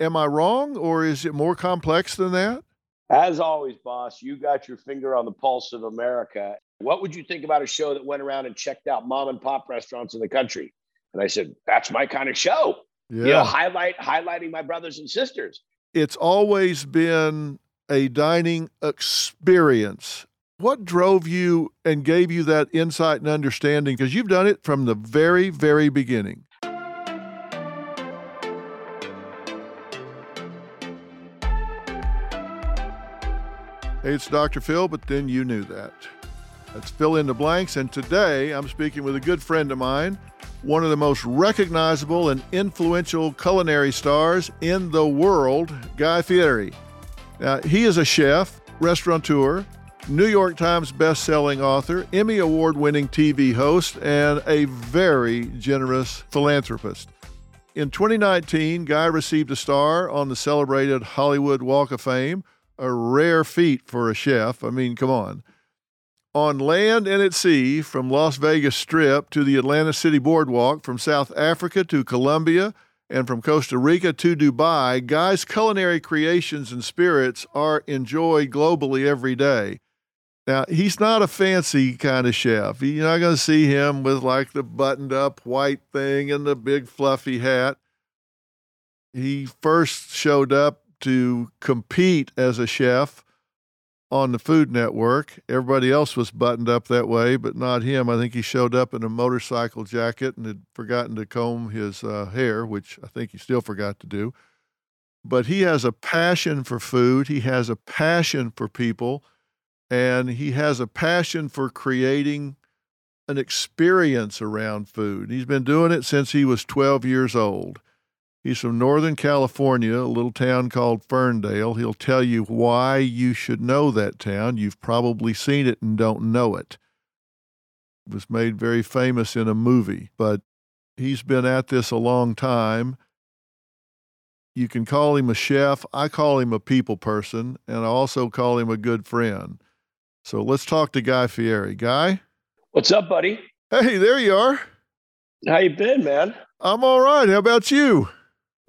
Am I wrong, or is it more complex than that? As always, boss, you got your finger on the pulse of America. What would you think about a show that went around and checked out mom and pop restaurants in the country? And I said, that's my kind of show. Yeah. You know, highlight highlighting my brothers and sisters. It's always been a dining experience. What drove you and gave you that insight and understanding? Because you've done it from the very, very beginning. Hey, it's Dr. Phil, but then you knew that. Let's fill in the blanks. And today I'm speaking with a good friend of mine, one of the most recognizable and influential culinary stars in the world, Guy Fieri. Now, he is a chef, restaurateur, New York Times best-selling author, Emmy award-winning TV host, and a very generous philanthropist. In 2019, Guy received a star on the celebrated Hollywood Walk of Fame a rare feat for a chef. I mean, come on. On land and at sea, from Las Vegas Strip to the Atlantic City Boardwalk, from South Africa to Colombia, and from Costa Rica to Dubai, Guy's culinary creations and spirits are enjoyed globally every day. Now, he's not a fancy kind of chef. You're not going to see him with like the buttoned up white thing and the big fluffy hat. He first showed up to compete as a chef on the Food Network. Everybody else was buttoned up that way, but not him. I think he showed up in a motorcycle jacket and had forgotten to comb his uh, hair, which I think he still forgot to do. But he has a passion for food, he has a passion for people, and he has a passion for creating an experience around food. He's been doing it since he was 12 years old. He's from Northern California, a little town called Ferndale. He'll tell you why you should know that town. You've probably seen it and don't know it. It was made very famous in a movie, but he's been at this a long time. You can call him a chef. I call him a people person, and I also call him a good friend. So let's talk to Guy Fieri. Guy? What's up, buddy? Hey, there you are. How you been, man? I'm all right. How about you?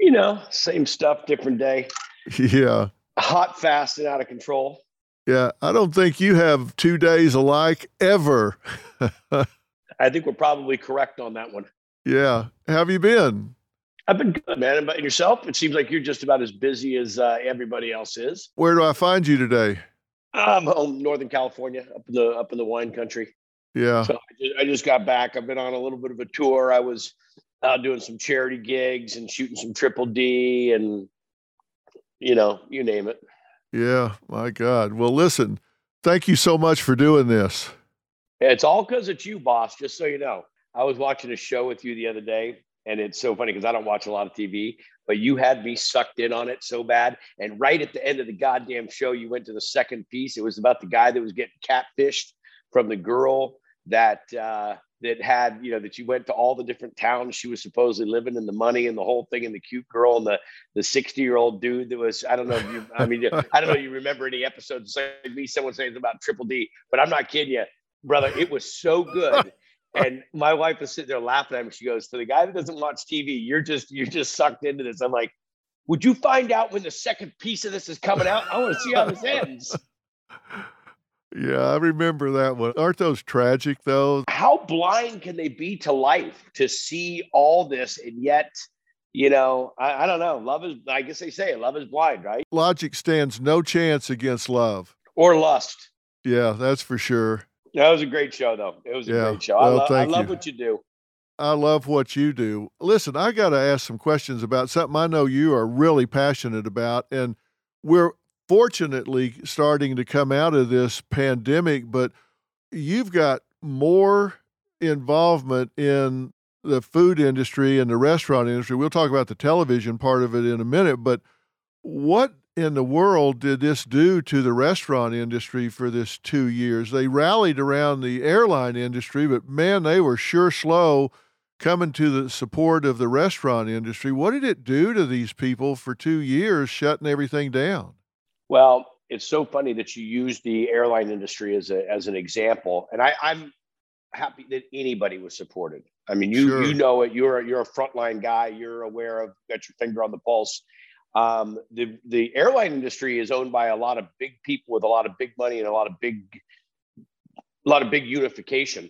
You know, same stuff, different day. Yeah. Hot, fast, and out of control. Yeah. I don't think you have two days alike ever. I think we're probably correct on that one. Yeah. How have you been? I've been good, man. And about yourself? It seems like you're just about as busy as uh, everybody else is. Where do I find you today? I'm home, Northern California, up in the up in the wine country. Yeah. So I just, I just got back. I've been on a little bit of a tour. I was out doing some charity gigs and shooting some triple D and you know, you name it. Yeah, my God. Well, listen, thank you so much for doing this. It's all because it's you, boss, just so you know. I was watching a show with you the other day, and it's so funny because I don't watch a lot of TV, but you had me sucked in on it so bad. And right at the end of the goddamn show, you went to the second piece. It was about the guy that was getting catfished from the girl that uh, that had you know that you went to all the different towns. She was supposedly living in the money and the whole thing and the cute girl and the the 60 year old dude that was i don't know if you i mean i don't know if you remember any episodes like me someone saying about triple d but i'm not kidding you. Brother it was so good. And my wife was sitting there laughing at me. She goes to the guy that doesn't watch tv you're just you're just sucked into this. I'm like would you find out when the second piece of this is coming out? I want to see how this ends yeah, I remember that one. Aren't those tragic though? How blind can they be to life to see all this and yet, you know, I, I don't know. Love is, I guess they say love is blind, right? Logic stands no chance against love or lust. Yeah, that's for sure. That was a great show, though. It was a yeah. great show. Well, I, lo- I love you. what you do. I love what you do. Listen, I got to ask some questions about something I know you are really passionate about. And we're fortunately starting to come out of this pandemic, but you've got more involvement in the food industry and the restaurant industry. We'll talk about the television part of it in a minute, but what in the world did this do to the restaurant industry for this two years? They rallied around the airline industry, but man, they were sure slow coming to the support of the restaurant industry. What did it do to these people for two years, shutting everything down? Well, it's so funny that you use the airline industry as a as an example, and I, I'm happy that anybody was supported. I mean, you sure. you know it. You're a, you're a frontline guy. You're aware of got your finger on the pulse. Um, the the airline industry is owned by a lot of big people with a lot of big money and a lot of big, a lot of big unification.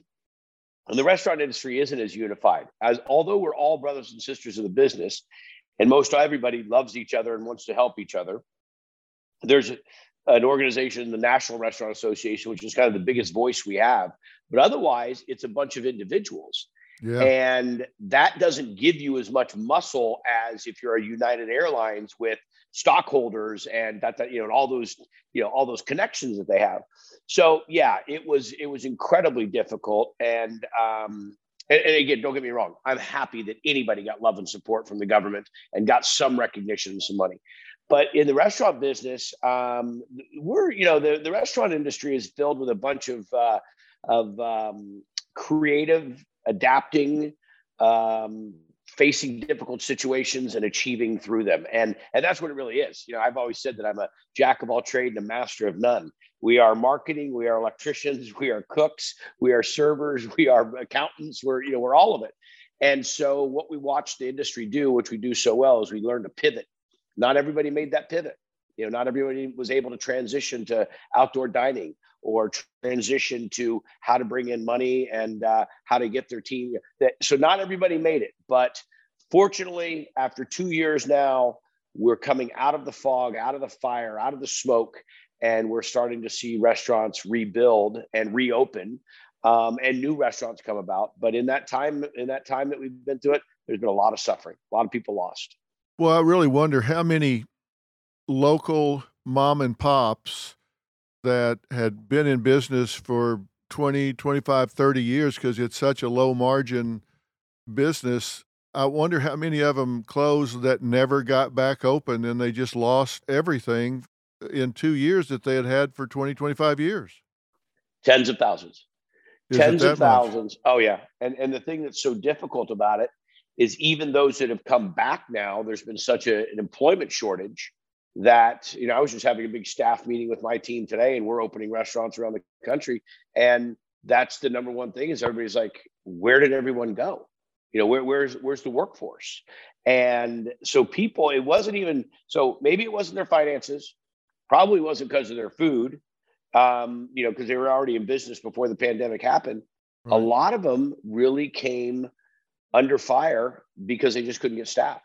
And the restaurant industry isn't as unified as although we're all brothers and sisters of the business, and most everybody loves each other and wants to help each other. There's an organization, the National Restaurant Association, which is kind of the biggest voice we have. But otherwise, it's a bunch of individuals. Yeah. And that doesn't give you as much muscle as if you're a United Airlines with stockholders and that, that you know and all those you know all those connections that they have. So yeah, it was it was incredibly difficult. And um, and, and again, don't get me wrong, I'm happy that anybody got love and support from the government and got some recognition and some money. But in the restaurant business, um, we're you know the, the restaurant industry is filled with a bunch of uh, of um, creative, adapting, um, facing difficult situations and achieving through them, and and that's what it really is. You know, I've always said that I'm a jack of all trade and a master of none. We are marketing, we are electricians, we are cooks, we are servers, we are accountants. We're you know we're all of it. And so what we watch the industry do, which we do so well, is we learn to pivot not everybody made that pivot. You know, not everybody was able to transition to outdoor dining or transition to how to bring in money and uh, how to get their team. That, So not everybody made it, but fortunately, after two years now, we're coming out of the fog, out of the fire, out of the smoke, and we're starting to see restaurants rebuild and reopen, um, and new restaurants come about. But in that time, in that time that we've been through it, there's been a lot of suffering, a lot of people lost. Well, I really wonder how many local mom and pops that had been in business for 20, 25, 30 years because it's such a low margin business. I wonder how many of them closed that never got back open and they just lost everything uh, in two years that they had had for 20, 25 years. Tens of thousands. Is Tens of thousands. Much? Oh, yeah. And, and the thing that's so difficult about it is even those that have come back now, there's been such a, an employment shortage that, you know, I was just having a big staff meeting with my team today and we're opening restaurants around the country. And that's the number one thing is everybody's like, where did everyone go? You know, where, where's where's the workforce? And so people, it wasn't even so maybe it wasn't their finances, probably wasn't because of their food, um, you know, because they were already in business before the pandemic happened. Right. A lot of them really came under fire because they just couldn't get staff.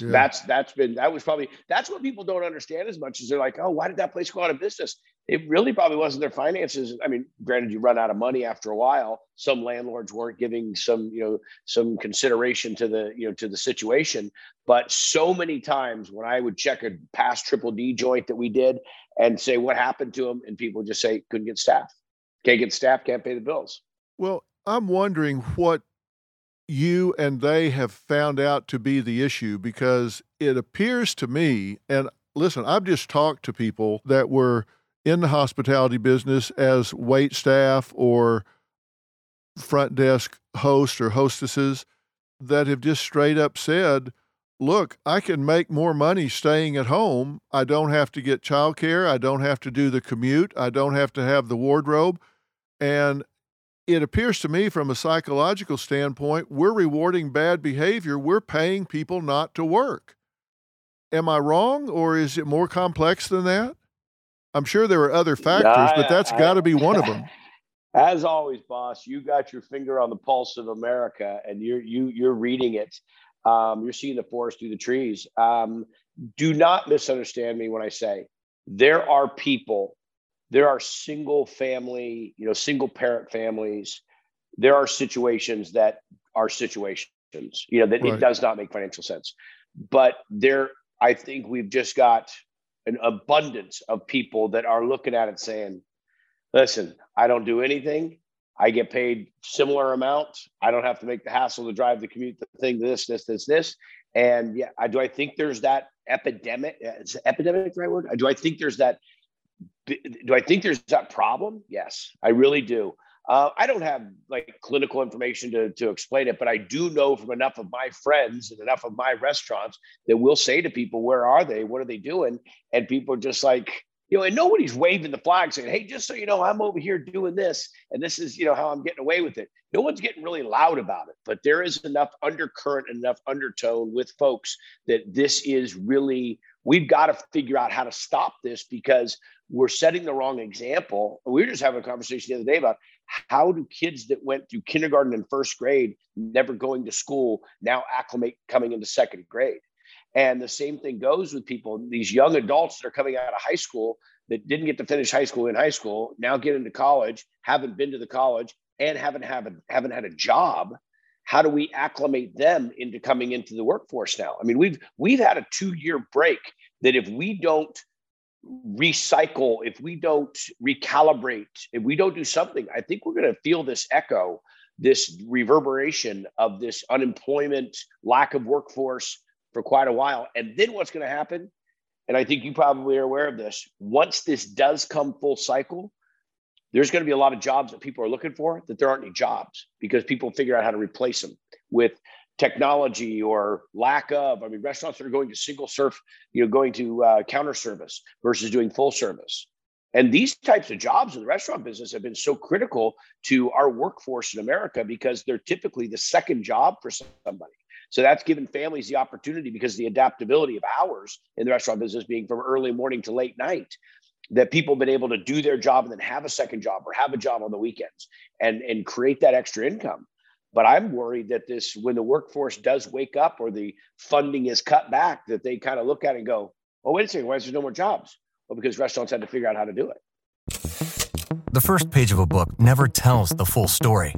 Yeah. That's that's been that was probably that's what people don't understand as much as they're like, oh, why did that place go out of business? It really probably wasn't their finances. I mean, granted, you run out of money after a while. Some landlords weren't giving some, you know, some consideration to the, you know, to the situation. But so many times when I would check a past triple D joint that we did and say what happened to them, and people just say couldn't get staff, can't get staff, can't pay the bills. Well, I'm wondering what you and they have found out to be the issue because it appears to me, and listen, I've just talked to people that were in the hospitality business as wait staff or front desk hosts or hostesses that have just straight up said, look, I can make more money staying at home. I don't have to get childcare. I don't have to do the commute. I don't have to have the wardrobe. And it appears to me from a psychological standpoint, we're rewarding bad behavior. We're paying people not to work. Am I wrong, or is it more complex than that? I'm sure there are other factors, no, I, but that's got to be one of them. As always, boss, you got your finger on the pulse of America, and you're you you're reading it. Um, you're seeing the forest through the trees. Um, do not misunderstand me when I say there are people there are single family, you know, single parent families. There are situations that are situations, you know, that right. it does not make financial sense. But there, I think we've just got an abundance of people that are looking at it saying, listen, I don't do anything. I get paid similar amount. I don't have to make the hassle to drive the commute, the thing, this, this, this, this. And yeah, I, do I think there's that epidemic? Is epidemic the right word? Do I think there's that do I think there's that problem? Yes, I really do. Uh, I don't have like clinical information to, to explain it, but I do know from enough of my friends and enough of my restaurants that we'll say to people, Where are they? What are they doing? And people are just like, you know, and nobody's waving the flag saying, "Hey, just so you know, I'm over here doing this, and this is, you know, how I'm getting away with it." No one's getting really loud about it, but there is enough undercurrent enough undertone with folks that this is really. We've got to figure out how to stop this because we're setting the wrong example. We were just having a conversation the other day about how do kids that went through kindergarten and first grade, never going to school, now acclimate coming into second grade and the same thing goes with people, these young adults that are coming out of high school that didn't get to finish high school in high school, now get into college, haven't been to the college, and haven't have a, haven't had a job. How do we acclimate them into coming into the workforce now? I mean, we've we've had a two-year break that if we don't recycle, if we don't recalibrate, if we don't do something, I think we're going to feel this echo, this reverberation of this unemployment, lack of workforce, for quite a while. And then what's going to happen? And I think you probably are aware of this. Once this does come full cycle, there's going to be a lot of jobs that people are looking for that there aren't any jobs because people figure out how to replace them with technology or lack of. I mean, restaurants are going to single serve, you know, going to uh, counter service versus doing full service. And these types of jobs in the restaurant business have been so critical to our workforce in America because they're typically the second job for somebody. So that's given families the opportunity because the adaptability of hours in the restaurant business being from early morning to late night that people have been able to do their job and then have a second job or have a job on the weekends and and create that extra income but i'm worried that this when the workforce does wake up or the funding is cut back that they kind of look at it and go oh wait a second why is there no more jobs well because restaurants had to figure out how to do it the first page of a book never tells the full story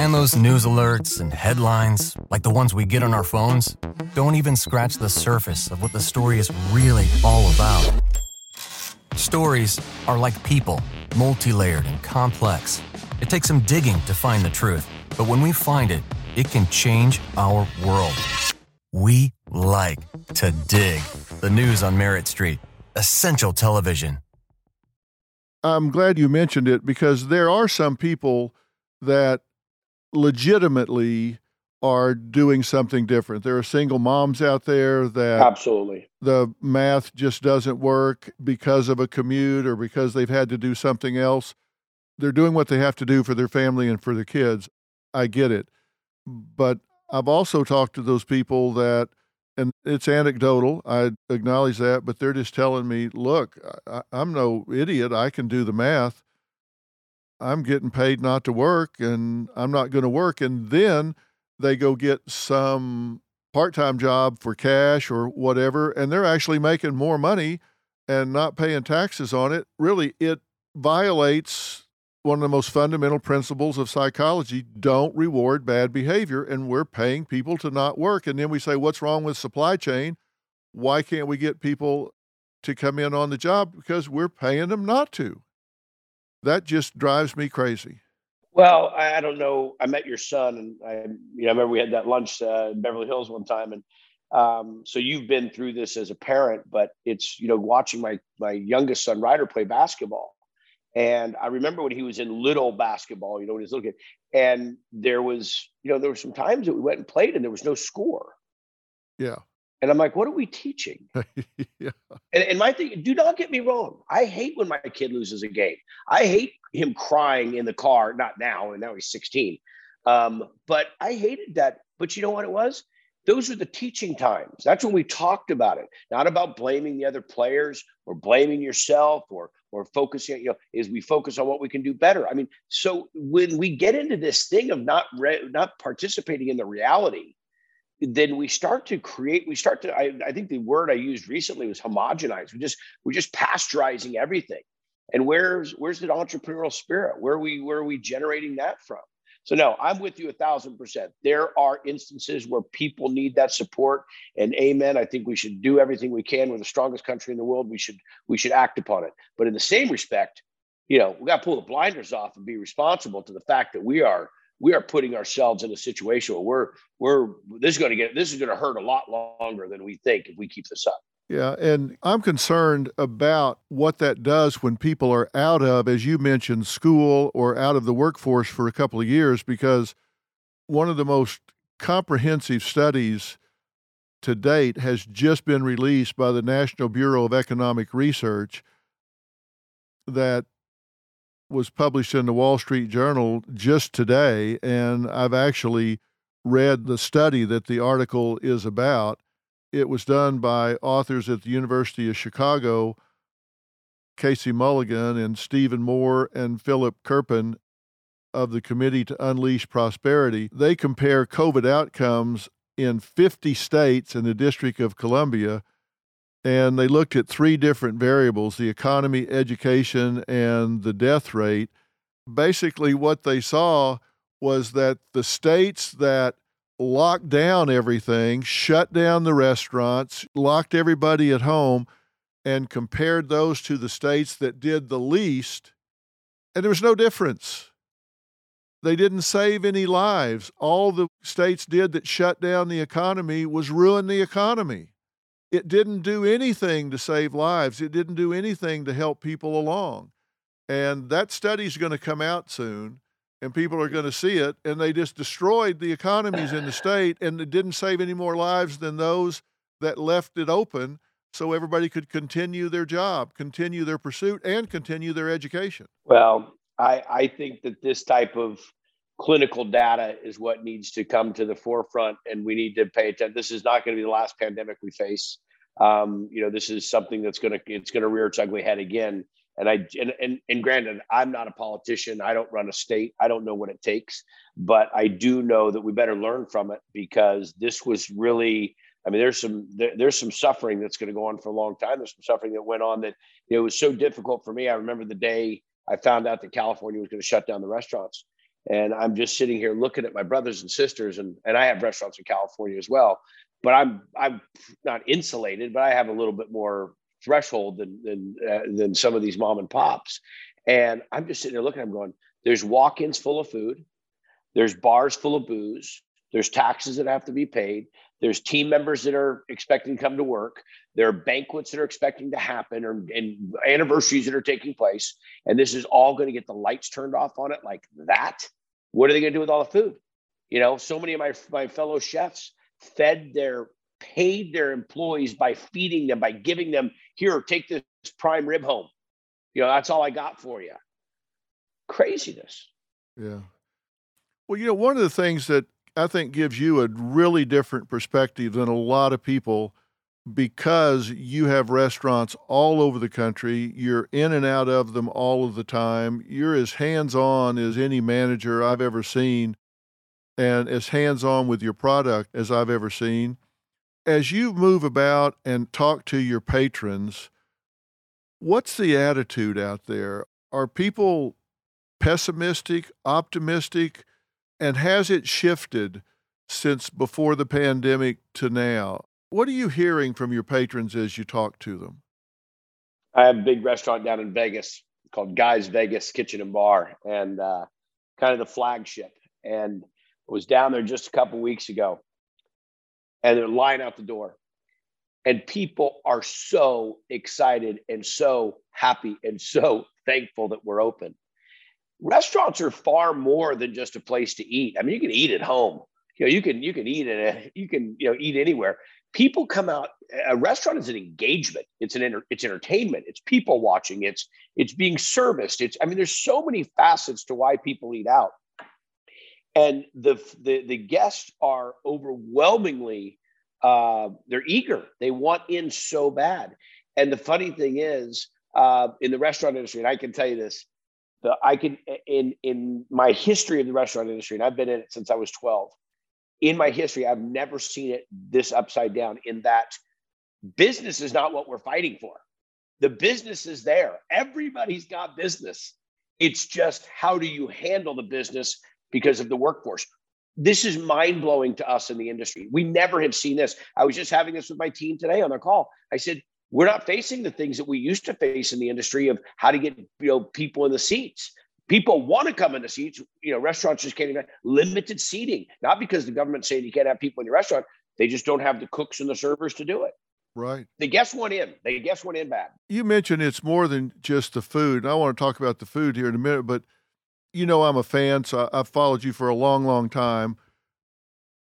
and those news alerts and headlines, like the ones we get on our phones, don't even scratch the surface of what the story is really all about. Stories are like people, multi layered and complex. It takes some digging to find the truth, but when we find it, it can change our world. We like to dig. The news on Merit Street, essential television. I'm glad you mentioned it because there are some people that legitimately are doing something different. There are single moms out there that absolutely the math just doesn't work because of a commute or because they've had to do something else. They're doing what they have to do for their family and for their kids. I get it. But I've also talked to those people that, and it's anecdotal, I acknowledge that, but they're just telling me, look, I, am no idiot. I can do the math. I'm getting paid not to work and I'm not going to work. And then they go get some part time job for cash or whatever, and they're actually making more money and not paying taxes on it. Really, it violates one of the most fundamental principles of psychology don't reward bad behavior. And we're paying people to not work. And then we say, what's wrong with supply chain? Why can't we get people to come in on the job? Because we're paying them not to. That just drives me crazy. Well, I, don't know. I met your son, and I, you know, I remember we had that lunch uh, in Beverly Hills one time, and um, so you've been through this as a parent. But it's you know watching my my youngest son Ryder play basketball, and I remember when he was in little basketball, you know, when he was looking, and there was you know there were some times that we went and played, and there was no score. Yeah. And I'm like, what are we teaching? yeah. and, and my thing, do not get me wrong. I hate when my kid loses a game. I hate him crying in the car, not now, and now he's 16. Um, but I hated that. But you know what it was? Those are the teaching times. That's when we talked about it, not about blaming the other players or blaming yourself or or focusing, you know, is we focus on what we can do better. I mean, so when we get into this thing of not re- not participating in the reality, then we start to create we start to I, I think the word i used recently was homogenize. We just we're just pasteurizing everything. And where's where's the entrepreneurial spirit? Where we where are we generating that from so no i'm with you a thousand percent. There are instances where people need that support and amen i think we should do everything we can. We're the strongest country in the world. We should we should act upon it. But in the same respect you know we got to pull the blinders off and be responsible to the fact that we are we are putting ourselves in a situation where we're we're this is going to get this is going to hurt a lot longer than we think if we keep this up. Yeah, and I'm concerned about what that does when people are out of, as you mentioned, school or out of the workforce for a couple of years, because one of the most comprehensive studies to date has just been released by the National Bureau of Economic Research that was published in the Wall Street Journal just today. And I've actually read the study that the article is about. It was done by authors at the University of Chicago, Casey Mulligan and Stephen Moore and Philip Kerpen of the Committee to Unleash Prosperity. They compare COVID outcomes in 50 states and the District of Columbia, and they looked at three different variables the economy, education, and the death rate. Basically, what they saw was that the states that locked down everything, shut down the restaurants, locked everybody at home, and compared those to the states that did the least, and there was no difference. They didn't save any lives. All the states did that shut down the economy was ruin the economy. It didn't do anything to save lives. It didn't do anything to help people along. And that study's going to come out soon and people are going to see it. And they just destroyed the economies in the state, and it didn't save any more lives than those that left it open so everybody could continue their job, continue their pursuit, and continue their education. Well, I, I think that this type of clinical data is what needs to come to the forefront, and we need to pay attention. This is not going to be the last pandemic we face. Um, you know, this is something that's going to it's going to rear its ugly head again. And I and, and and granted, I'm not a politician. I don't run a state. I don't know what it takes, but I do know that we better learn from it because this was really. I mean, there's some there, there's some suffering that's going to go on for a long time. There's some suffering that went on that you know, it was so difficult for me. I remember the day I found out that California was going to shut down the restaurants, and I'm just sitting here looking at my brothers and sisters, and and I have restaurants in California as well, but I'm I'm not insulated, but I have a little bit more threshold than than uh, than some of these mom and pops. And I'm just sitting there looking. I'm going. There's walk-ins full of food. There's bars full of booze. There's taxes that have to be paid. There's team members that are expecting to come to work. There are banquets that are expecting to happen or and anniversaries that are taking place. And this is all going to get the lights turned off on it like that. What are they going to do with all the food? You know, so many of my, my fellow chefs fed their paid their employees by feeding them, by giving them, here, take this prime rib home. You know, that's all I got for you. Craziness. Yeah. Well, you know, one of the things that I think gives you a really different perspective than a lot of people because you have restaurants all over the country. You're in and out of them all of the time. You're as hands on as any manager I've ever seen and as hands on with your product as I've ever seen as you move about and talk to your patrons, what's the attitude out there? Are people pessimistic, optimistic, and has it shifted since before the pandemic to now? What are you hearing from your patrons as you talk to them? I have a big restaurant down in Vegas called Guys Vegas Kitchen and Bar, and uh, kind of the flagship. And I was down there just a couple weeks ago, and they're lying out the door. And people are so excited and so happy and so thankful that we're open. Restaurants are far more than just a place to eat. I mean, you can eat at home. You know, you can you can eat at a, you can you know eat anywhere. People come out. A restaurant is an engagement. It's an enter, it's entertainment. It's people watching. It's it's being serviced. It's I mean, there's so many facets to why people eat out and the the, the guests are overwhelmingly uh, they're eager. They want in so bad. And the funny thing is uh, in the restaurant industry and i can tell you this the i can in in my history of the restaurant industry and i've been in it since i was 12 in my history i've never seen it this upside down in that business is not what we're fighting for. The business is there. Everybody's got business. It's just how do you handle the business because of the workforce. This is mind blowing to us in the industry. We never have seen this. I was just having this with my team today on their call. I said, we're not facing the things that we used to face in the industry of how to get you know people in the seats. People want to come in the seats. You know, restaurants just can't even limited seating, not because the government's saying you can't have people in your restaurant. They just don't have the cooks and the servers to do it. Right. The guests went in. They guests went in bad. You mentioned it's more than just the food. And I want to talk about the food here in a minute, but you know I'm a fan, so I've followed you for a long, long time.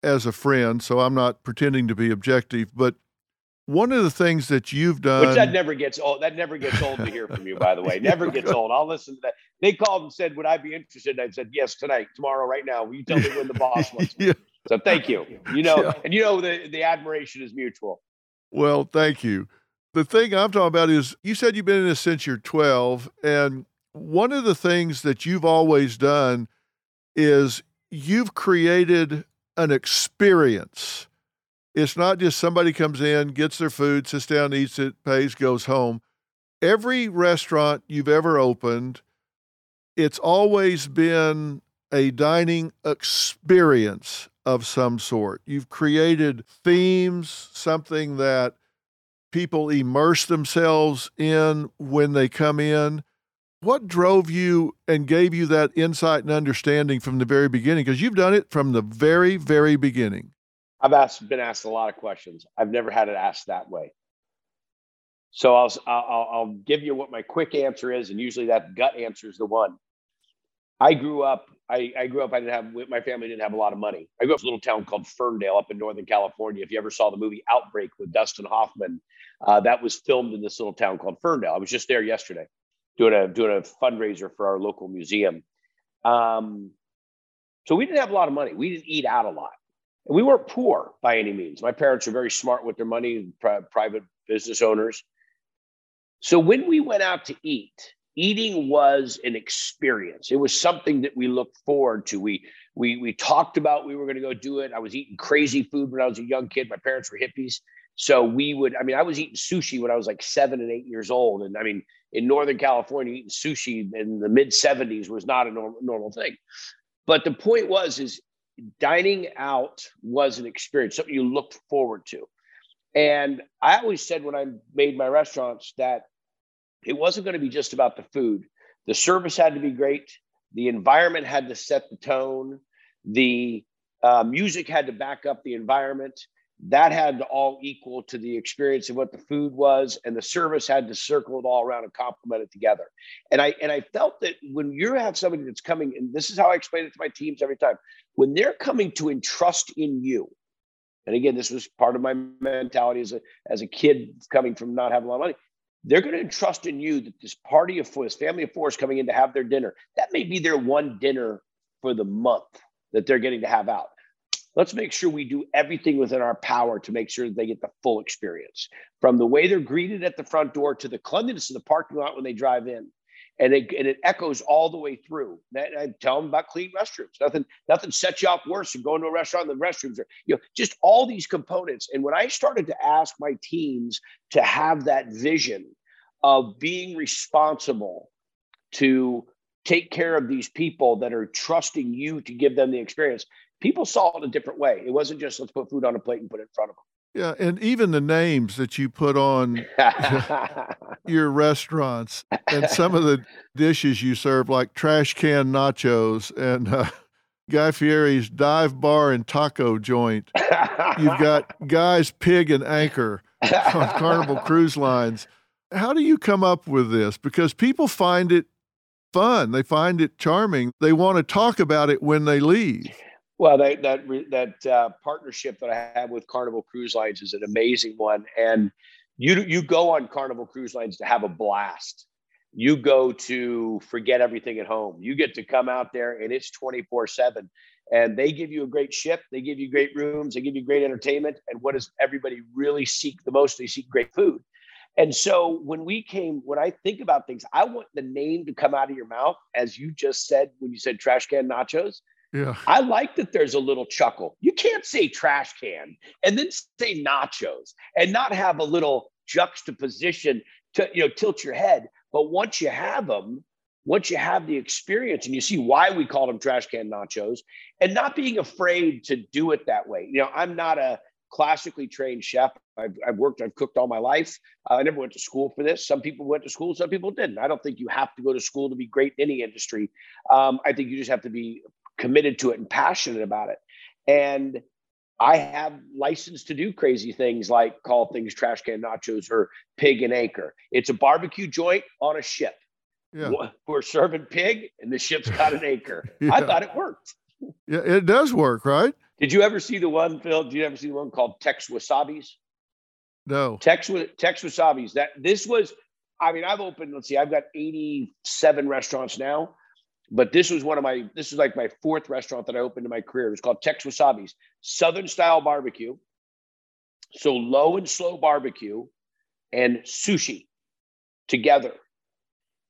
as a friend, so I'm not pretending to be objective, but one of the things that you've done Which that never gets old. That never gets old to hear from you, by the way. Never gets old. I'll listen to that. They called and said, Would I be interested? And I said, Yes, tonight, tomorrow, right now. Will you tell me when the boss wants me? Yeah. So thank you. You know, Yeah. and you know the, the admiration is mutual. Well, thank you. The thing I'm talking about is you said you've been in this since you're 12. And one of the things that you've always done is you've created an experience. It's not just somebody comes in, gets their food, sits down, eats it, pays, goes home. Every restaurant you've ever opened, it's always been a dining experience of some sort. You've created themes, something that people immerse themselves in when they come in. What drove you and gave you that insight and understanding from the very beginning? Because you've done it from the very, very beginning. I've asked, been asked a lot of questions. I've never had it asked that way. So I'll, I'll, I'll give you what my quick answer is, and usually that gut answer is the one. I grew up. I, I grew up. I didn't have my family didn't have a lot of money. I grew up in a little town called Ferndale up in Northern California. If you ever saw the movie Outbreak with Dustin Hoffman, uh, that was filmed in this little town called Ferndale. I was just there yesterday, doing a doing a fundraiser for our local museum. Um, so we didn't have a lot of money. We didn't eat out a lot. And we weren't poor by any means. My parents were very smart with their money, pri- private business owners. So when we went out to eat, eating was an experience. It was something that we looked forward to. We we we talked about we were going to go do it. I was eating crazy food when I was a young kid. My parents were hippies. So we would, I mean, I was eating sushi when I was like seven and eight years old. And I mean, in Northern California, eating sushi in the mid 70s was not a normal, normal thing. But the point was, is dining out was an experience, something you looked forward to. And I always said when I made my restaurants that it wasn't going to be just about the food. The service had to be great. The environment had to set the tone. The uh, music had to back up the environment. That had to all equal to the experience of what the food was, and the service had to circle it all around and complement it together. And I and I felt that when you have somebody that's coming, and this is how I explain it to my teams every time, when they're coming to entrust in you, and again, this was part of my mentality as a as a kid coming from not having a lot of money. They're going to entrust in you that this party of four, this family of four is coming in to have their dinner. That may be their one dinner for the month that they're getting to have out. Let's make sure we do everything within our power to make sure that they get the full experience from the way they're greeted at the front door to the cleanliness of the parking lot when they drive in. And it, and it echoes all the way through. That, I tell them about clean restrooms. Nothing, nothing sets you off worse than going to a restaurant and the restrooms are, you know, just all these components. And when I started to ask my teams to have that vision of being responsible to take care of these people that are trusting you to give them the experience, people saw it a different way. It wasn't just let's put food on a plate and put it in front of them. Yeah, and even the names that you put on your restaurants and some of the dishes you serve, like trash can nachos and uh, Guy Fieri's dive bar and taco joint. You've got Guy's Pig and Anchor on Carnival Cruise Lines. How do you come up with this? Because people find it fun, they find it charming, they want to talk about it when they leave. Well, that that that uh, partnership that I have with Carnival Cruise Lines is an amazing one, and you you go on Carnival Cruise Lines to have a blast. You go to forget everything at home. You get to come out there, and it's twenty four seven. And they give you a great ship. They give you great rooms. They give you great entertainment. And what does everybody really seek the most? They seek great food. And so when we came, when I think about things, I want the name to come out of your mouth, as you just said when you said trash can nachos. Yeah. I like that there's a little chuckle. You can't say trash can and then say nachos and not have a little juxtaposition to you know tilt your head. But once you have them, once you have the experience and you see why we call them trash can nachos, and not being afraid to do it that way. You know, I'm not a classically trained chef. I've, I've worked, I've cooked all my life. Uh, I never went to school for this. Some people went to school, some people didn't. I don't think you have to go to school to be great in any industry. Um, I think you just have to be committed to it and passionate about it. And I have license to do crazy things like call things trash can nachos or pig and anchor. It's a barbecue joint on a ship. Yeah. We're serving pig and the ship's got an anchor. Yeah. I thought it worked. Yeah, it does work, right? Did you ever see the one, Phil? Did you ever see the one called Tex Wasabi's? No. Tex Tex Wasabi's. That this was. I mean, I've opened. Let's see, I've got 87 restaurants now, but this was one of my. This is like my fourth restaurant that I opened in my career. It was called Tex Wasabi's, Southern style barbecue. So low and slow barbecue, and sushi together.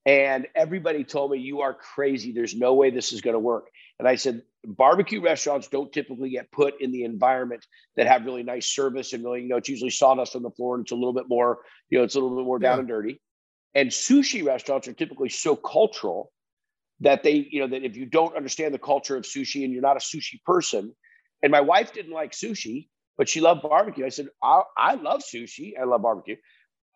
And everybody told me, You are crazy. There's no way this is going to work. And I said, Barbecue restaurants don't typically get put in the environment that have really nice service and really, you know, it's usually sawdust on the floor and it's a little bit more, you know, it's a little bit more down yeah. and dirty. And sushi restaurants are typically so cultural that they, you know, that if you don't understand the culture of sushi and you're not a sushi person, and my wife didn't like sushi, but she loved barbecue. I said, I, I love sushi. I love barbecue.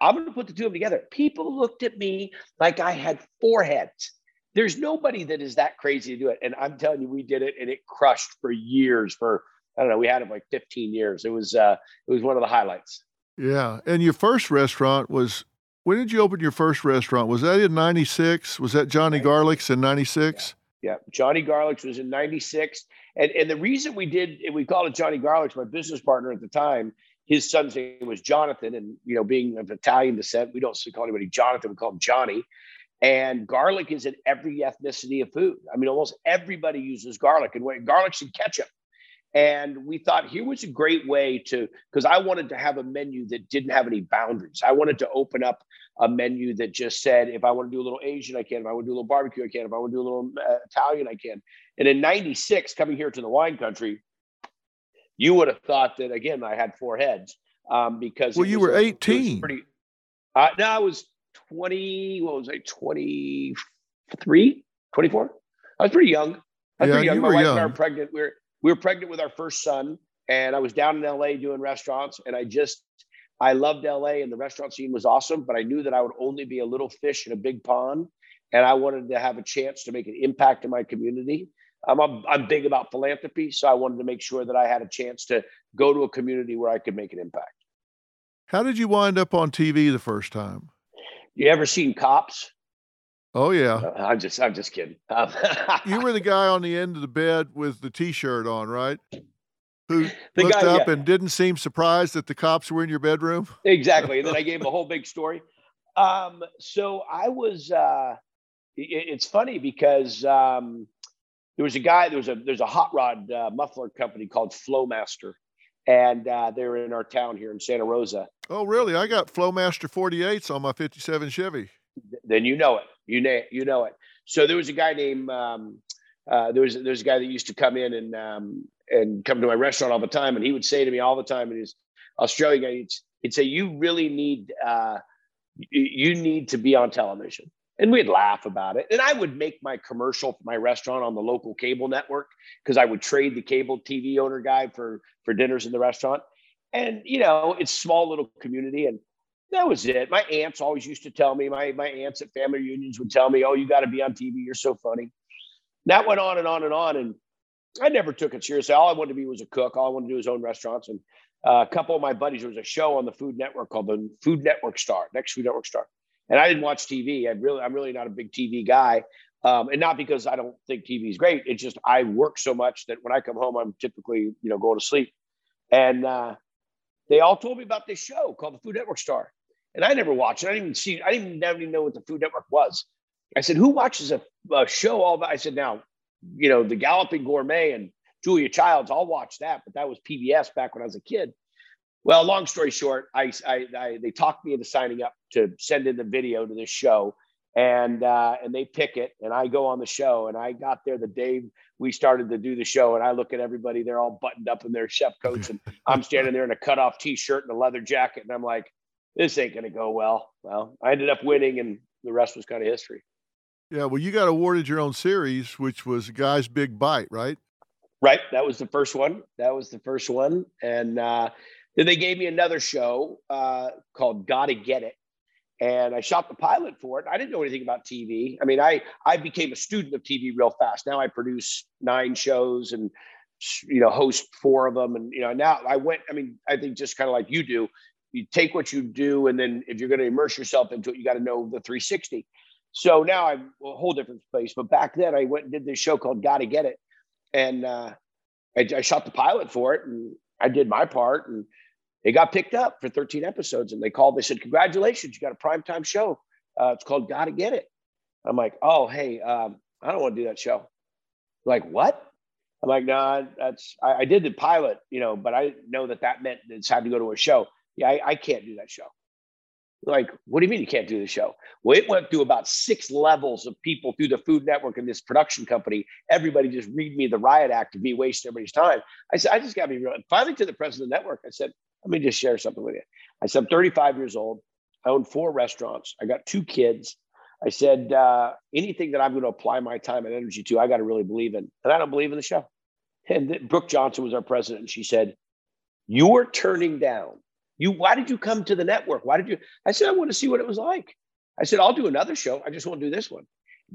I'm going to put the two of them together. People looked at me like I had four heads. There's nobody that is that crazy to do it. And I'm telling you, we did it and it crushed for years. For, I don't know, we had it like 15 years. It was, uh, it was one of the highlights. Yeah. And your first restaurant was, when did you open your first restaurant? Was that in 96? Was that Johnny Garlic's in 96? Yeah. yeah. Johnny Garlic's was in 96. And, and the reason we did, we called it Johnny Garlic's, my business partner at the time, his son's name was Jonathan, and you know, being of Italian descent, we don't call anybody Jonathan; we call him Johnny. And garlic is in every ethnicity of food. I mean, almost everybody uses garlic, and garlic's in ketchup. And we thought here was a great way to, because I wanted to have a menu that didn't have any boundaries. I wanted to open up a menu that just said, if I want to do a little Asian, I can. If I want to do a little barbecue, I can. If I want to do a little uh, Italian, I can. And in '96, coming here to the wine country, you would have thought that again I had four heads um, because well, you were eighteen. Pretty. Uh, no, I was twenty. What was I? 23, 24? I was pretty young. I was yeah, pretty young. You My were wife young. and I were pregnant. We were we were pregnant with our first son, and I was down in LA doing restaurants, and I just I loved LA, and the restaurant scene was awesome. But I knew that I would only be a little fish in a big pond, and I wanted to have a chance to make an impact in my community. I'm, I'm, I'm big about philanthropy, so I wanted to make sure that I had a chance to go to a community where I could make an impact. How did you wind up on TV the first time? You ever seen Cops? Oh yeah. Uh, I'm just I'm just kidding. you were the guy on the end of the bed with the T-shirt on, right? Who the looked guy, up yeah. and didn't seem surprised that the cops were in your bedroom. Exactly. and then I gave him a whole big story. Um, so I was. Uh, it, it's funny because um, there was a guy there was a there's a hot rod uh, muffler company called flowmaster and uh, they're in our town here in santa rosa oh really i got flowmaster 48s on my 57 chevy then you know it you know you know it so there was a guy named um, uh, there was a guy that used to come in and um, and come to my restaurant all the time and he would say to me all the time and he's australian guy he'd, he'd say you really need uh, you need to be on television and we'd laugh about it. And I would make my commercial for my restaurant on the local cable network because I would trade the cable TV owner guy for for dinners in the restaurant. And you know, it's small little community, and that was it. My aunts always used to tell me. My my aunts at family reunions would tell me, "Oh, you got to be on TV. You're so funny." That went on and on and on, and I never took it seriously. All I wanted to be was a cook. All I wanted to do was own restaurants. And uh, a couple of my buddies, there was a show on the Food Network called the Food Network Star, next Food Network Star and I didn't watch TV. I really, I'm really not a big TV guy, um, and not because I don't think TV is great. It's just I work so much that when I come home, I'm typically, you know, going to sleep. And uh, they all told me about this show called the Food Network Star, and I never watched it. I didn't even see. I didn't even, know what the Food Network was. I said, "Who watches a, a show all about?" I said, "Now, you know, the Galloping Gourmet and Julia Childs. I'll watch that, but that was PBS back when I was a kid." Well, long story short, I, I, I, they talked me into signing up to send in the video to this show, and uh, and they pick it, and I go on the show, and I got there the day we started to do the show, and I look at everybody, they're all buttoned up in their chef coats, and I'm standing there in a cutoff t-shirt and a leather jacket, and I'm like, this ain't gonna go well. Well, I ended up winning, and the rest was kind of history. Yeah, well, you got awarded your own series, which was Guy's Big Bite, right? Right, that was the first one. That was the first one, and. Uh, then they gave me another show uh, called Gotta Get It. And I shot the pilot for it. I didn't know anything about TV. I mean, I I became a student of TV real fast. Now I produce nine shows and you know host four of them. And you know now I went. I mean, I think just kind of like you do. You take what you do, and then if you're going to immerse yourself into it, you got to know the 360. So now I'm a whole different place. But back then, I went and did this show called Gotta Get It, and uh, I, I shot the pilot for it and I did my part and it got picked up for 13 episodes. And they called, they said, Congratulations, you got a primetime show. Uh, it's called Gotta Get It. I'm like, Oh, hey, um, I don't want to do that show. Like, what? I'm like, nah, that's, I, I, did the pilot, you know, but I know that that meant it's had to go to a show. Yeah, I, I can't do that show. Like, what do you mean you can't do the show? Well, it went through about six levels of people through the Food Network and this production company. Everybody just read me the riot act of me wasting everybody's time. I said, I just got to be real. Finally, to the president of the network, I said, let me just share something with you. I said, I'm 35 years old. I own four restaurants. I got two kids. I said, uh, anything that I'm going to apply my time and energy to, I got to really believe in. And I don't believe in the show. And Brooke Johnson was our president. And she said, You're turning down you, why did you come to the network? Why did you? I said, I want to see what it was like. I said, I'll do another show. I just won't do this one.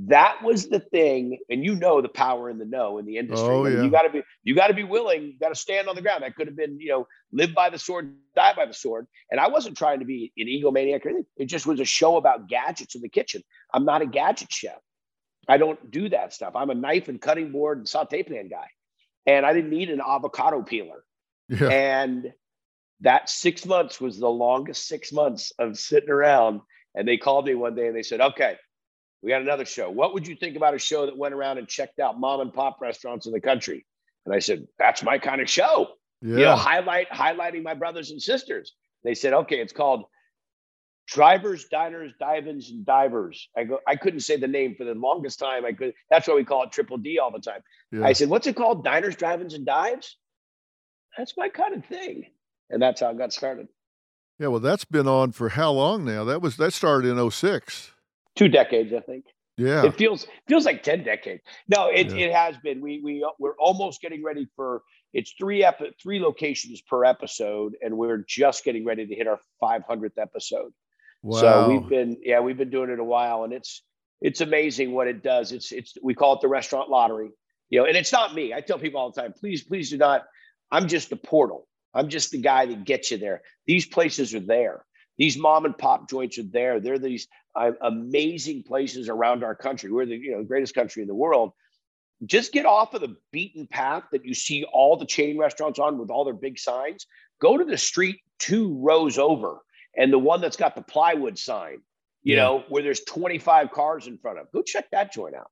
That was the thing, and you know the power in the no in the industry. Oh, yeah. You got to be, you got to be willing. You got to stand on the ground. That could have been, you know, live by the sword, die by the sword. And I wasn't trying to be an egomaniac or anything. It just was a show about gadgets in the kitchen. I'm not a gadget chef. I don't do that stuff. I'm a knife and cutting board and saute pan guy, and I didn't need an avocado peeler. Yeah. And that six months was the longest six months of sitting around. And they called me one day and they said, okay, we got another show. What would you think about a show that went around and checked out mom and pop restaurants in the country? And I said, that's my kind of show. Yeah. You know, highlight highlighting my brothers and sisters. They said, okay, it's called Drivers, Diners, Dive-ins, and Divers. I go, I couldn't say the name for the longest time. I could. That's why we call it Triple D all the time. Yeah. I said, what's it called? Diners, Drive-ins, and Dives. That's my kind of thing and that's how it got started. Yeah, well, that's been on for how long now? That was that started in 06. Two decades, I think. Yeah, it feels feels like ten decades. No, it yeah. it has been. We we we're almost getting ready for it's three ep- three locations per episode, and we're just getting ready to hit our 500th episode. Wow. So we've been yeah we've been doing it a while, and it's it's amazing what it does. It's it's we call it the restaurant lottery, you know, and it's not me. I tell people all the time, please please do not. I'm just the portal. I'm just the guy that gets you there. These places are there. These mom and pop joints are there. They're these uh, amazing places around our country. We're the you know greatest country in the world. Just get off of the beaten path that you see all the chain restaurants on with all their big signs. Go to the street two rows over and the one that's got the plywood sign, you yeah. know, where there's 25 cars in front of. Go check that joint out.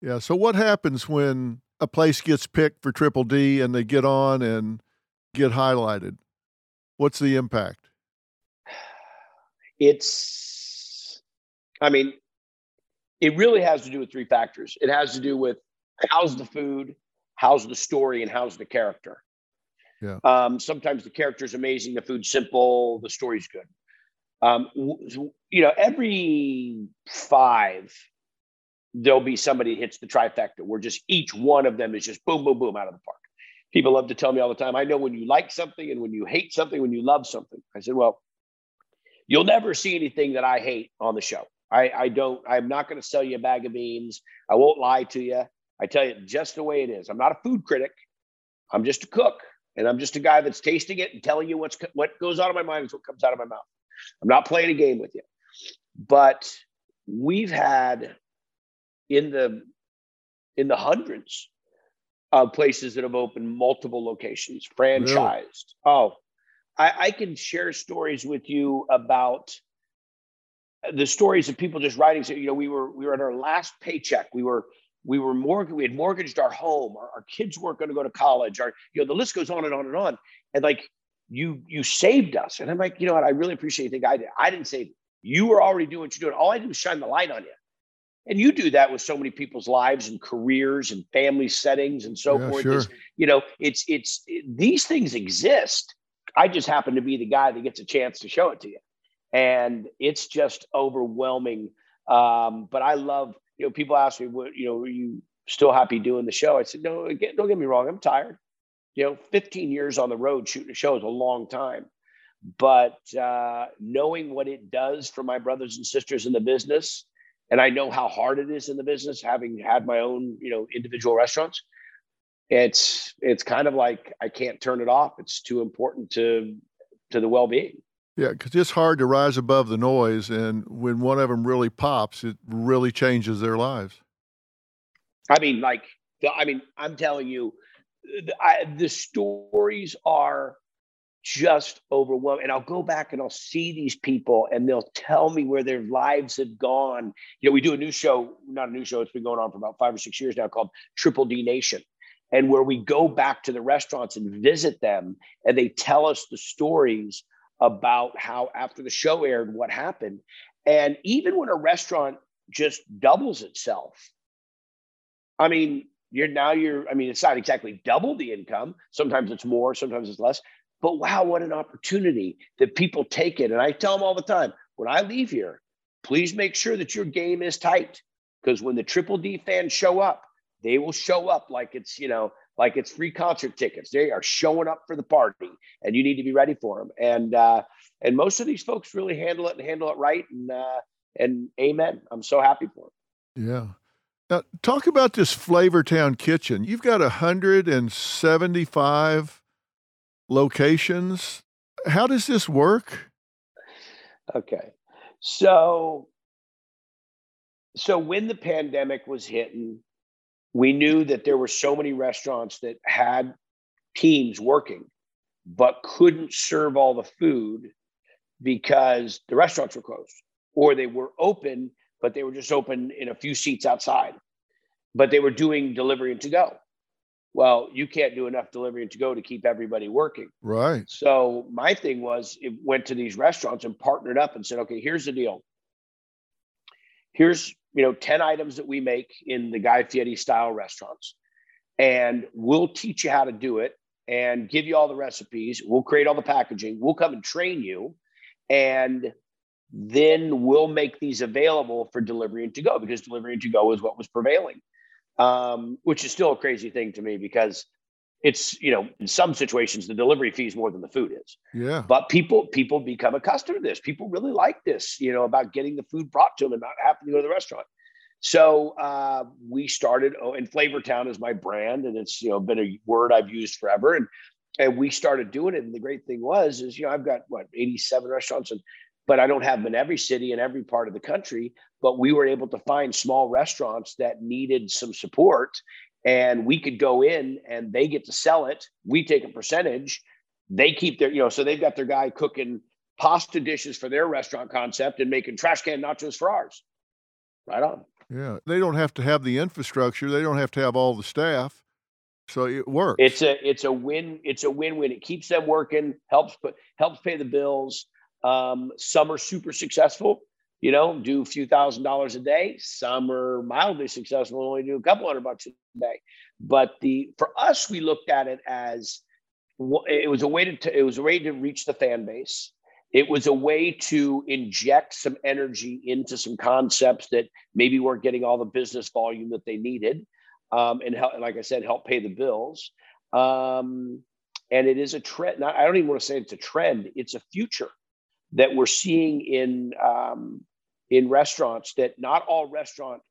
Yeah. So what happens when a place gets picked for Triple D and they get on and get highlighted? What's the impact? It's, I mean, it really has to do with three factors. It has to do with how's the food, how's the story, and how's the character. Yeah. Um, sometimes the character is amazing, the food's simple, the story's good. Um, you know, every five, there'll be somebody hits the trifecta where just each one of them is just boom, boom, boom out of the park people love to tell me all the time, I know when you like something and when you hate something, when you love something. I said, well, you'll never see anything that I hate on the show. I, I don't, I'm not going to sell you a bag of beans. I won't lie to you. I tell you just the way it is. I'm not a food critic. I'm just a cook. And I'm just a guy that's tasting it and telling you what's what goes out of my mind is what comes out of my mouth. I'm not playing a game with you. But we've had in the in the hundreds of places that have opened multiple locations, franchised. Really? Oh, I, I can share stories with you about the stories of people just writing. So, you know, we were we were at our last paycheck. We were we were mortgaged, we had mortgaged our home. Our, our kids weren't going to go to college. Our, you know, the list goes on and on and on. And like you, you saved us. And I'm like, you know what? I really appreciate you think I did. I didn't save you. You were already doing what you're doing. All I did was shine the light on you and you do that with so many people's lives and careers and family settings and so yeah, forth. sure. it's, you know it's it's it, these things exist. I just happen to be the guy that gets a chance to show it to you. And it's just overwhelming. Um, but i love you know people ask me what you know are you still happy doing the show? I said no don't get me wrong i'm tired. You know 15 years on the road shooting a show is a long time. But uh, knowing what it does for my brothers and sisters in the business and I know how hard it is in the business, having had my own, you know, individual restaurants. It's it's kind of like I can't turn it off. It's too important to to the well being. Yeah, because it's hard to rise above the noise, and when one of them really pops, it really changes their lives. I mean, like, I mean, I'm telling you, I, the stories are just overwhelming. And I'll go back and I'll see these people and they'll tell me where their lives have gone. You know, we do a new show, not a new show, it's been going on for about five or six years now called Triple D Nation. And where we go back to the restaurants and visit them and they tell us the stories about how after the show aired, what happened. And even when a restaurant just doubles itself, I mean, you're now you're, I mean, it's not exactly double the income. Sometimes it's more, sometimes it's less, but wow, what an opportunity that people take it. And I tell them all the time when I leave here, please make sure that your game is tight because when the Triple D fans show up, they will show up like it's, you know, like it's free concert tickets. They are showing up for the party and you need to be ready for them. And, uh, and most of these folks really handle it and handle it right. And, uh, and amen. I'm so happy for them. Yeah. Now, talk about this Flavortown kitchen. You've got 175 locations. How does this work? Okay. So so when the pandemic was hitting, we knew that there were so many restaurants that had teams working but couldn't serve all the food because the restaurants were closed or they were open but they were just open in a few seats outside but they were doing delivery and to go well, you can't do enough delivery and to go to keep everybody working. Right. So my thing was it went to these restaurants and partnered up and said, okay, here's the deal. Here's, you know, 10 items that we make in the Guy Fieri style restaurants. And we'll teach you how to do it and give you all the recipes. We'll create all the packaging. We'll come and train you. And then we'll make these available for delivery and to go because delivery and to go is what was prevailing um, which is still a crazy thing to me because it's you know in some situations the delivery fee is more than the food is. Yeah. But people people become accustomed to this. People really like this you know about getting the food brought to them and not having to go to the restaurant. So uh, we started oh, and flavortown is my brand and it's you know been a word i've used forever. And and we started doing it. And the great thing was is you know i've got what 87 restaurants and but I don't have them in every city in every part of the country. But we were able to find small restaurants that needed some support, and we could go in and they get to sell it. We take a percentage. They keep their, you know, so they've got their guy cooking pasta dishes for their restaurant concept and making trash can nachos for ours. Right on. Yeah, they don't have to have the infrastructure. They don't have to have all the staff. So it works. It's a it's a win. It's a win win. It keeps them working. Helps put helps pay the bills. Um, some are super successful, you know, do a few thousand dollars a day. Some are mildly successful, only do a couple hundred bucks a day. But the for us, we looked at it as it was a way to it was a way to reach the fan base. It was a way to inject some energy into some concepts that maybe weren't getting all the business volume that they needed, um, and help, like I said, help pay the bills. Um, and it is a trend. I don't even want to say it's a trend; it's a future that we're seeing in um, in restaurants that not all restaurant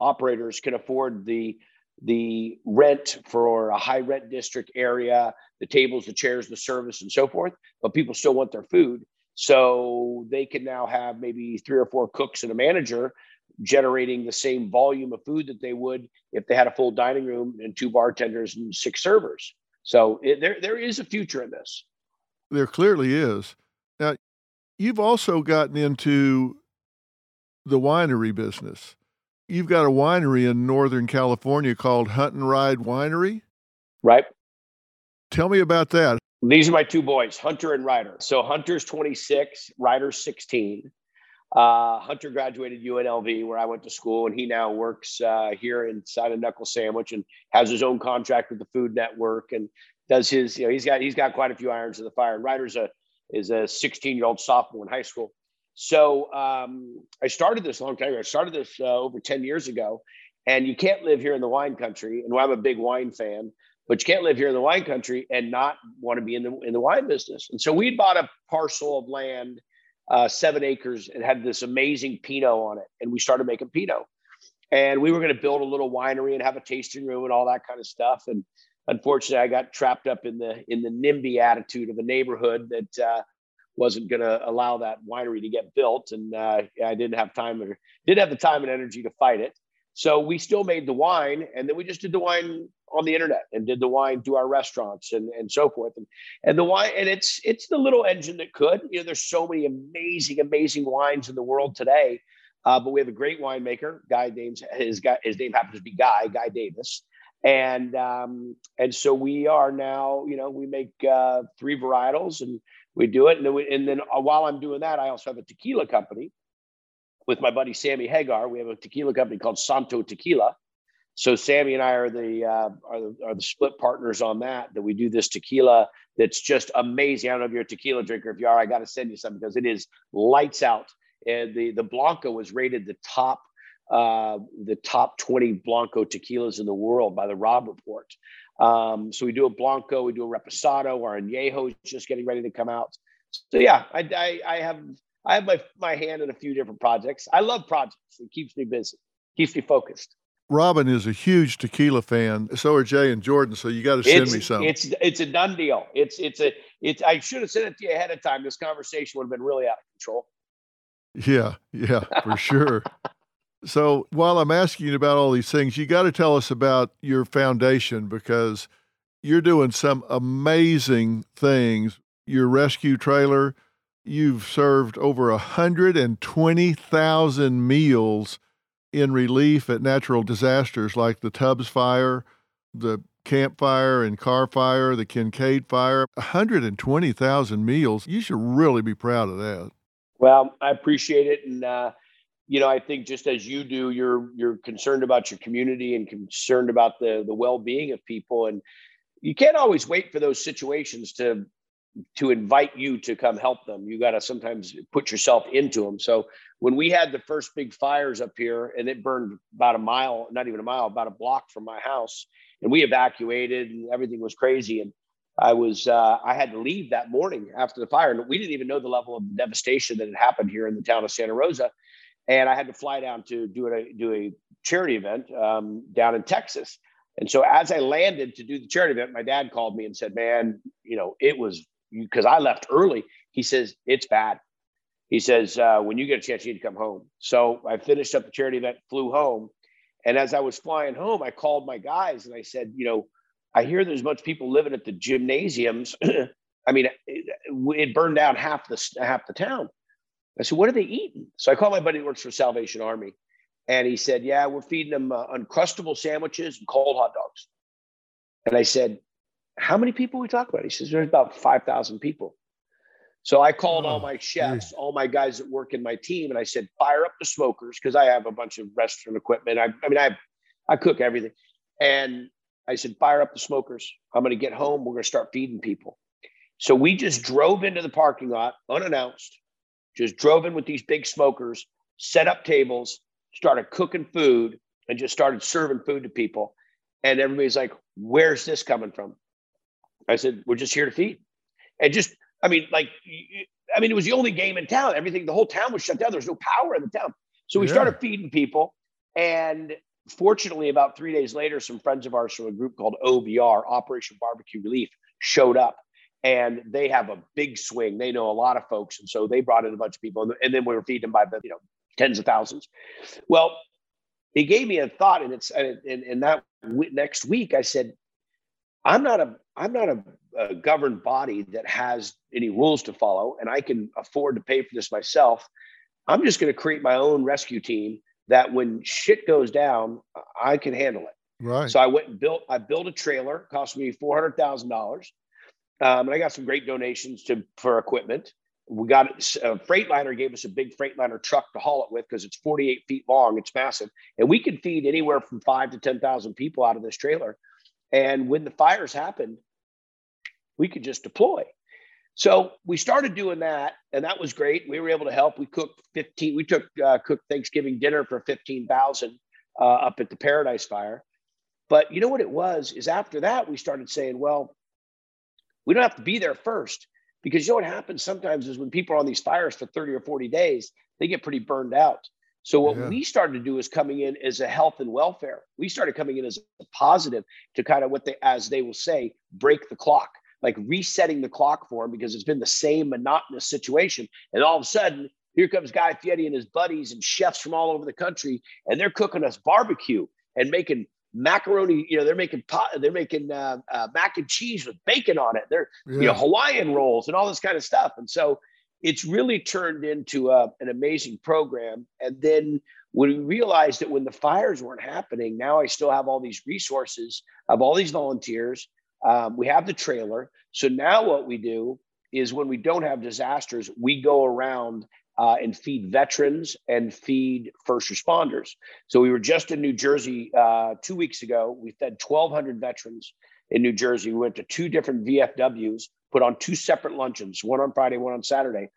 operators can afford the the rent for a high rent district area, the tables, the chairs, the service, and so forth. But people still want their food, so they can now have maybe three or four cooks and a manager generating the same volume of food that they would if they had a full dining room and two bartenders and six servers. So it, there there is a future in this. There clearly is. Now You've also gotten into the winery business. You've got a winery in Northern California called Hunt and Ryde Winery. Right. Tell me about that. These are my two boys, Hunter and Ryder. So Hunter's 26, Ryder's 16. Uh, Hunter graduated UNLV, where I went to school, and he now works uh, here inside of Knuckle Sandwich and has his own contract with the Food Network and does his. You know, he's got he's got quite a few irons in the fire. And Ryder's a is a 16 year old sophomore in high school. So um, I started this a long time ago. I started this uh, over 10 years ago. And you can't live here in the wine country. And I'm a big wine fan, but you can't live here in the wine country and not want to be in the in the wine business. And so we bought a parcel of land, uh, seven acres, and had this amazing Pinot on it. And we started making Pinot. And we were going to build a little winery and have a tasting room and all that kind of stuff. And unfortunately, I got trapped up in the in the NIMBY attitude of a neighborhood that uh, wasn't going to allow that winery to get built, and uh, I didn't have time or didn't have the time and energy to fight it. So we still made the wine, and then we just did the wine on the internet and did the wine to our restaurants and, and so forth. And, and the wine, and it's it's the little engine that could. You know, there's so many amazing, amazing wines in the world today. Uh, but we have a great winemaker, Guy names his guy his name happens to be Guy Guy Davis, and um, and so we are now you know we make uh, three varietals and we do it and then, we, and then uh, while I'm doing that I also have a tequila company with my buddy Sammy Hagar. We have a tequila company called Santo Tequila, so Sammy and I are the, uh, are the are the split partners on that. That we do this tequila that's just amazing. I don't know if you're a tequila drinker. If you are, I got to send you some because it is lights out. And the the Blanco was rated the top uh, the top 20 Blanco tequilas in the world by the Robb Report. Um, so we do a Blanco, we do a Reposado, our Añejo is just getting ready to come out. So yeah, I, I, I have I have my my hand in a few different projects. I love projects. It keeps me busy, keeps me focused. Robin is a huge tequila fan. So are Jay and Jordan. So you got to send it's, me some. It's it's a done deal. It's it's a it's. I should have sent it to you ahead of time. This conversation would have been really out of control. Yeah, yeah, for sure. So while I'm asking you about all these things, you got to tell us about your foundation because you're doing some amazing things. Your rescue trailer, you've served over 120,000 meals in relief at natural disasters like the Tubbs fire, the Camp Fire and Carr Fire, the Kincade Fire. 120,000 meals. You should really be proud of that. Well, I appreciate it. And, uh, you know, I think just as you do, you're you're concerned about your community and concerned about the the well being of people, and you can't always wait for those situations to to invite you to come help them. You got to sometimes put yourself into them. So when we had the first big fires up here and it burned about a mile, not even a mile, about a block from my house, and we evacuated and everything was crazy. And I was, uh, I had to leave that morning after the fire. And we didn't even know the level of devastation that had happened here in the town of Santa Rosa. And I had to fly down to do a, do a charity event um, down in Texas. And so as I landed to do the charity event, my dad called me and said, man, you know, it was because I left early. He says, it's bad. He says, uh, when you get a chance, you need to come home. So I finished up the charity event, flew home. And as I was flying home, I called my guys and I said, you know, I hear there's much people living at the gymnasiums. I mean, it, it, burned down half the half the town. I said, what are they eating? So I called my buddy who works for Salvation Army, and he said, yeah, we're feeding them uh, uncrustable sandwiches and cold hot dogs. And I said, how many people we talk about? He says, there's about 5,000 people. So I called oh, all my chefs, geez. all my guys that work in my team, and I said, fire up the smokers because I have a bunch of restaurant equipment. I, I mean, I, I cook everything. And I said, fire up the smokers. I'm going to get home. We're going to start feeding people. So we just drove into the parking lot unannounced, just drove in with these big smokers, set up tables, started cooking food, and just started serving food to people. And everybody's like, where's this coming from? I said, we're just here to feed. And just, I mean, like, I mean, it was the only game in town. Everything, the whole town was shut down. There was no power in the town. So we yeah. started feeding people. And fortunately, about three days later, some friends of ours from a group called OBR, Operation Barbecue Relief, showed up. And they have a big swing. They know a lot of folks. And so they brought in a bunch of people. And then we were feeding them by the, you know, tens of thousands. Well, it gave me a thought. And it's, and, and that next week, I said, I'm not a I'm not a, a, governed body that has any rules to follow, and I can afford to pay for this myself. I'm just going to create my own rescue team that when shit goes down, I can handle it. Right. So I went and built. I built a trailer. Cost me four hundred thousand um, and I got some great donations to for equipment. We got a Freightliner gave us a big Freightliner truck to haul it with because it's 48 feet long. It's massive, and we can feed anywhere from five to ten thousand people out of this trailer. And when the fires happened, we could just deploy. So we started doing that, and that was great. We were able to help. We cooked 15. We took uh, cooked Thanksgiving dinner for 15,000 uh, up at the Paradise Fire. But you know what it was is after that we started saying, well, we don't have to be there first because you know what happens sometimes is when people are on these fires for 30 or 40 days, they get pretty burned out. So what yeah. we started to do is coming in as a health and welfare. We started coming in as a positive to kind of what they, as they will say, break the clock, like resetting the clock for them because it's been the same monotonous situation. And all of a sudden, Here comes Guy Fieri and his buddies and chefs from all over the country, and they're cooking us barbecue and making macaroni. You know, they're making pot, they're making uh, uh, mac and cheese with bacon on it. They're yeah. you know Hawaiian rolls and all this kind of stuff. And so it's really turned into a, uh, an amazing program. And then when we realized that when the fires weren't happening, now I still have all these resources, of all these volunteers. Um, we have the trailer. So now what we do is when we don't have disasters, we go around uh, and feed veterans and feed first responders. So we were just in New Jersey uh, two weeks ago. We fed 1,200 veterans in New Jersey. We went to two different VFWs, put on two separate luncheons, one on Friday, one on Saturday,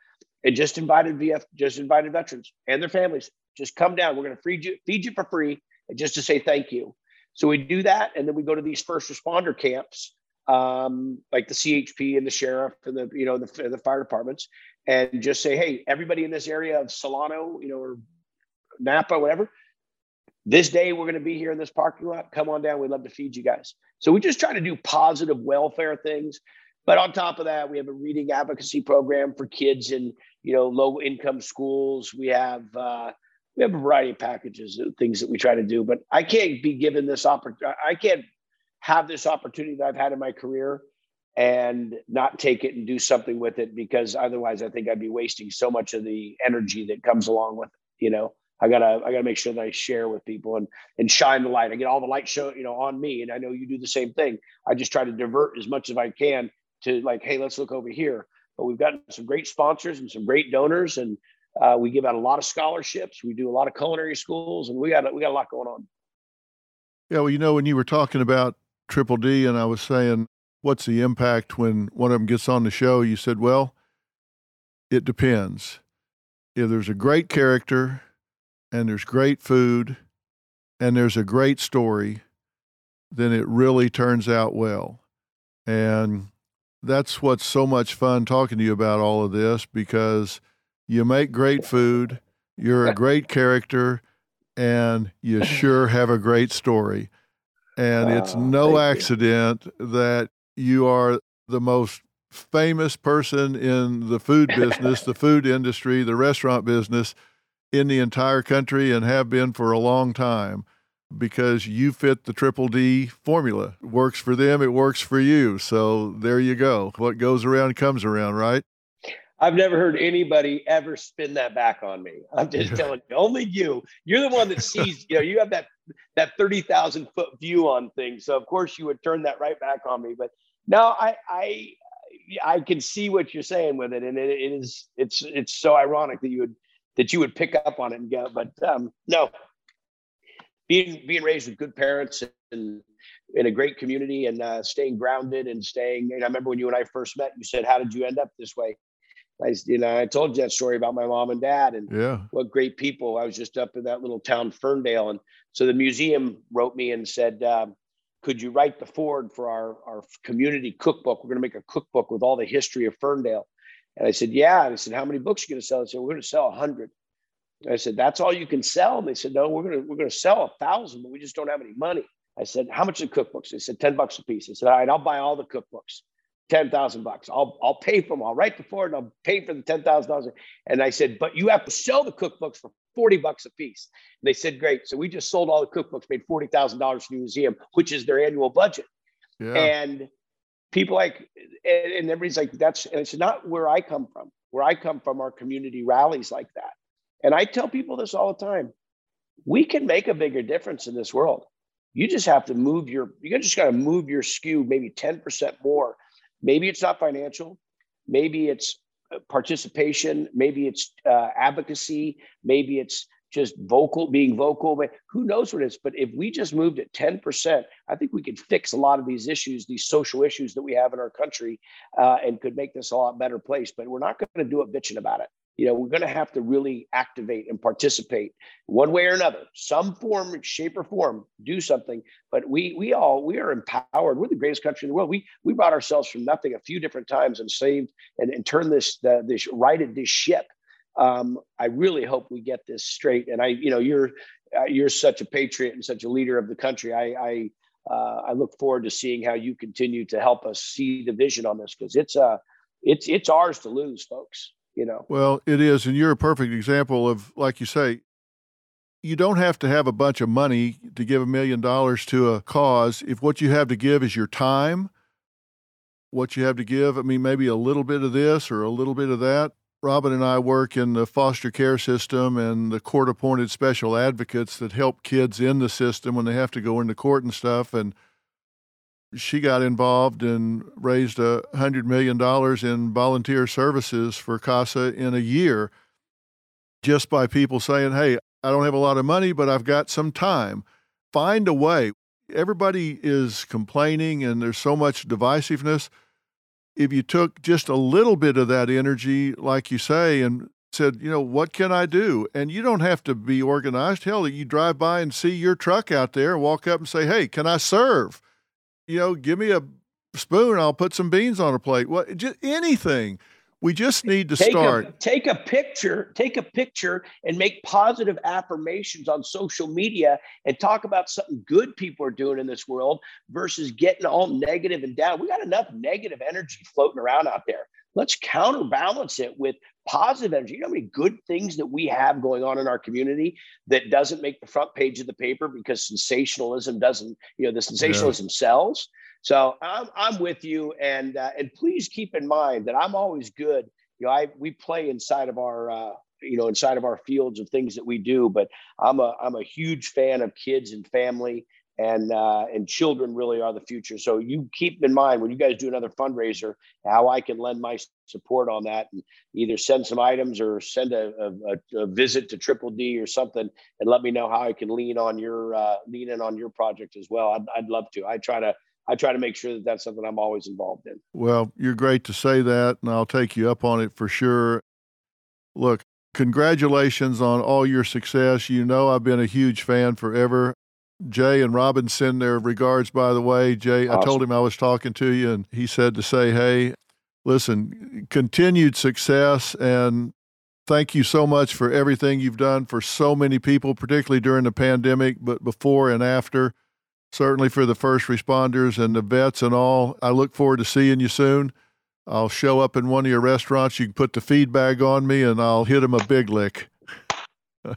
and just invited VF, just invited veterans and their families. Just come down. We're going to feed you, feed you for free, just to say thank you. So we do that, and then we go to these first responder camps um, like the CHP and the sheriff and the you know the, the fire departments, and just say, hey, everybody in this area of Solano, you know, or Napa, whatever, this day we're going to be here in this parking lot. Come on down. We'd love to feed you guys. So we just try to do positive welfare things. But on top of that, we have a reading advocacy program for kids in you know low income schools. We have uh, we have a variety of packages of things that we try to do. But I can't be given this opportunity. I can't have this opportunity that I've had in my career and not take it and do something with it because otherwise I think I'd be wasting so much of the energy that comes along with it. You know, I gotta I gotta make sure that I share with people and and shine the light. I get all the light show, you know, on me. And I know you do the same thing. I just try to divert as much as I can to like, hey, let's look over here. But we've got some great sponsors and some great donors, and uh, we give out a lot of scholarships. We do a lot of culinary schools, and we got we got a lot going on. Yeah, well, you know, when you were talking about Triple D, and I was saying, what's the impact when one of them gets on the show? You said, well, it depends. If there's a great character and there's great food and there's a great story, then it really turns out well. And that's what's so much fun talking to you about all of this because you make great food, you're a great character, and you sure have a great story. And it's no accident that you are the most famous person in the food business, the food industry, the restaurant business in the entire country and have been for a long time because you fit the triple D formula. It works for them, it works for you. So there you go. What goes around comes around, right? I've never heard anybody ever spin that back on me. I'm just telling you, only you. You're the one that sees, you know, you have that that 30,000 foot view on things. So of course you would turn that right back on me. But no, I I I can see what you're saying with it. And it, it is it's it's so ironic that you would that you would pick up on it and go, but um no. Being being raised with good parents and in a great community and uh, staying grounded and staying. And I remember when you and I first met, you said, "How did you end up this way?" I, you know, I told you that story about my mom and dad and yeah. what great people. I was just up in that little town, Ferndale. And so the museum wrote me and said, um, could you write the foreword for our, our community cookbook? We're going to make a cookbook with all the history of Ferndale. And I said, yeah. And I said, how many books are you going to sell? I said, we're going to sell a hundred. I said, that's all you can sell. And they said, no, we're going to, we're going to sell a thousand, but we just don't have any money. I said, how much are the cookbooks? They said, 10 bucks a piece. I said, all right, I'll buy all the cookbooks ten thousand bucks. I'll I'll pay for them. I'll write the before and I'll pay for the ten thousand dollars. And I said, but you have to sell the cookbooks for forty bucks a piece. And they said, great. So we just sold all the cookbooks, made forty thousand dollars for the museum, which is their annual budget. Yeah. And people like, and, and everybody's like, that's and it's not where I come from. Where I come from, our community rallies like that. And I tell people this all the time. We can make a bigger difference in this world. You just have to move your, you just got to move your skew maybe 10% more Maybe it's not financial. Maybe it's uh, participation. Maybe it's uh, advocacy. Maybe it's just vocal, being vocal. But who knows what it is? But if we just moved at 10%, I think we could fix a lot of these issues, these social issues that we have in our country, uh, and could make this a lot better place. But we're not going to do it bitching about it you know, we're going to have to really activate and participate one way or another, some form, shape, or form, do something. But we we all we are empowered. We're the greatest country in the world. We we brought ourselves from nothing a few different times and saved and, and turned this this righted this ship. Um, I really hope we get this straight. And I, you know, you're uh, you're such a patriot and such a leader of the country. I I, uh, I look forward to seeing how you continue to help us see the vision on this because it's uh it's it's ours to lose, folks you know. Well, it is, and you're a perfect example of, like you say, you don't have to have a bunch of money to give a million dollars to a cause. If what you have to give is your time, what you have to give, I mean, maybe a little bit of this or a little bit of that. Robin and I work in the foster care system and the court appointed special advocates that help kids in the system when they have to go into court and stuff. And she got involved and raised a hundred million dollars in volunteer services for CASA in a year just by people saying, Hey, I don't have a lot of money, but I've got some time. Find a way. Everybody is complaining and there's so much divisiveness. If you took just a little bit of that energy, like you say, and said, you know, what can I do? And you don't have to be organized. Hell, you drive by and see your truck out there, walk up and say, hey, can I serve? You know, give me a spoon, I'll put some beans on a plate. What, just anything. We just need to take start. A, take a picture, take a picture and make positive affirmations on social media and talk about something good people are doing in this world versus getting all negative and down. We got enough negative energy floating around out there. Let's counterbalance it with positive energy. You know how many good things that we have going on in our community that doesn't make the front page of the paper because sensationalism doesn't, you know, the sensationalism yeah. sells. So I'm, I'm with you, and uh, and please keep in mind that I'm always good. You know, I we play inside of our uh, you know inside of our fields of things that we do, but I'm a I'm a huge fan of kids and family, and uh, and children really are the future. So you keep in mind when you guys do another fundraiser, how I can lend my support on that, and either send some items or send a, a, a visit to Triple D or something, and let me know how I can lean on your uh, lean in on your project as well. I'd, I'd love to. I try to I try to make sure that that's something I'm always involved in. Well, you're great to say that, and I'll take you up on it for sure. Look, congratulations on all your success. You know, I've been a huge fan forever. Jay and Robin send their regards, by the way. Jay, awesome. I told him I was talking to you, and he said to say, hey, listen, continued success and thank you so much for everything you've done for so many people, particularly during the pandemic, but before and after certainly for the first responders and the vets and all. I look forward to seeing you soon. I'll show up in one of your restaurants. You can put the feed bag on me and I'll hit him a big lick.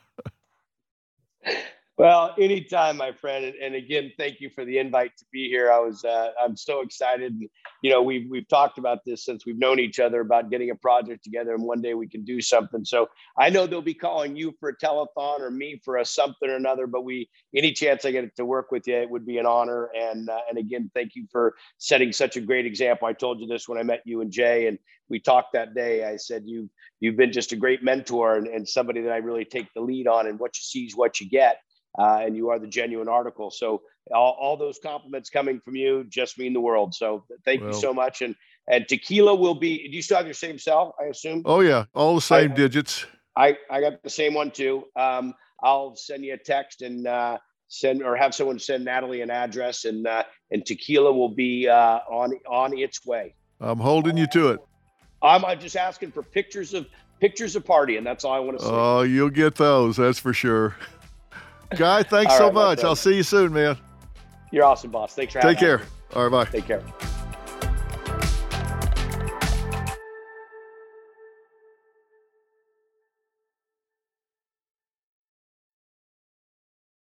Well, anytime, my friend. And, and, again, thank you for the invite to be here. I was, uh, I'm so excited. And, you know, we've we've talked about this since we've known each other about getting a project together, and one day we can do something. So I know they'll be calling you for a telethon or me for a something or another. But we, any chance I get to work with you, it would be an honor. And uh, and again, thank you for setting such a great example. I told you this when I met you and Jay, and we talked that day. I said you you've been just a great mentor and, and somebody that I really take the lead on. And what you see is what you get uh, and you are the genuine article. So all, all, those compliments coming from you just mean the world. So thank well, you so much. And and tequila will be. Do you still have your same cell? I assume. Oh yeah, all the same I, digits. I I got the same one too. Um, I'll send you a text and uh, send or have someone send Natalie an address, and uh, and tequila will be uh, on on its way. I'm holding you to it. I'm, I'm just asking for pictures of pictures of party, and that's all I want to see. Oh, you'll get those. That's for sure. Guy, thanks so right, much. I'll see you soon, man. You're awesome, boss. Thanks for having Take care. Me. All right, bye. Take care.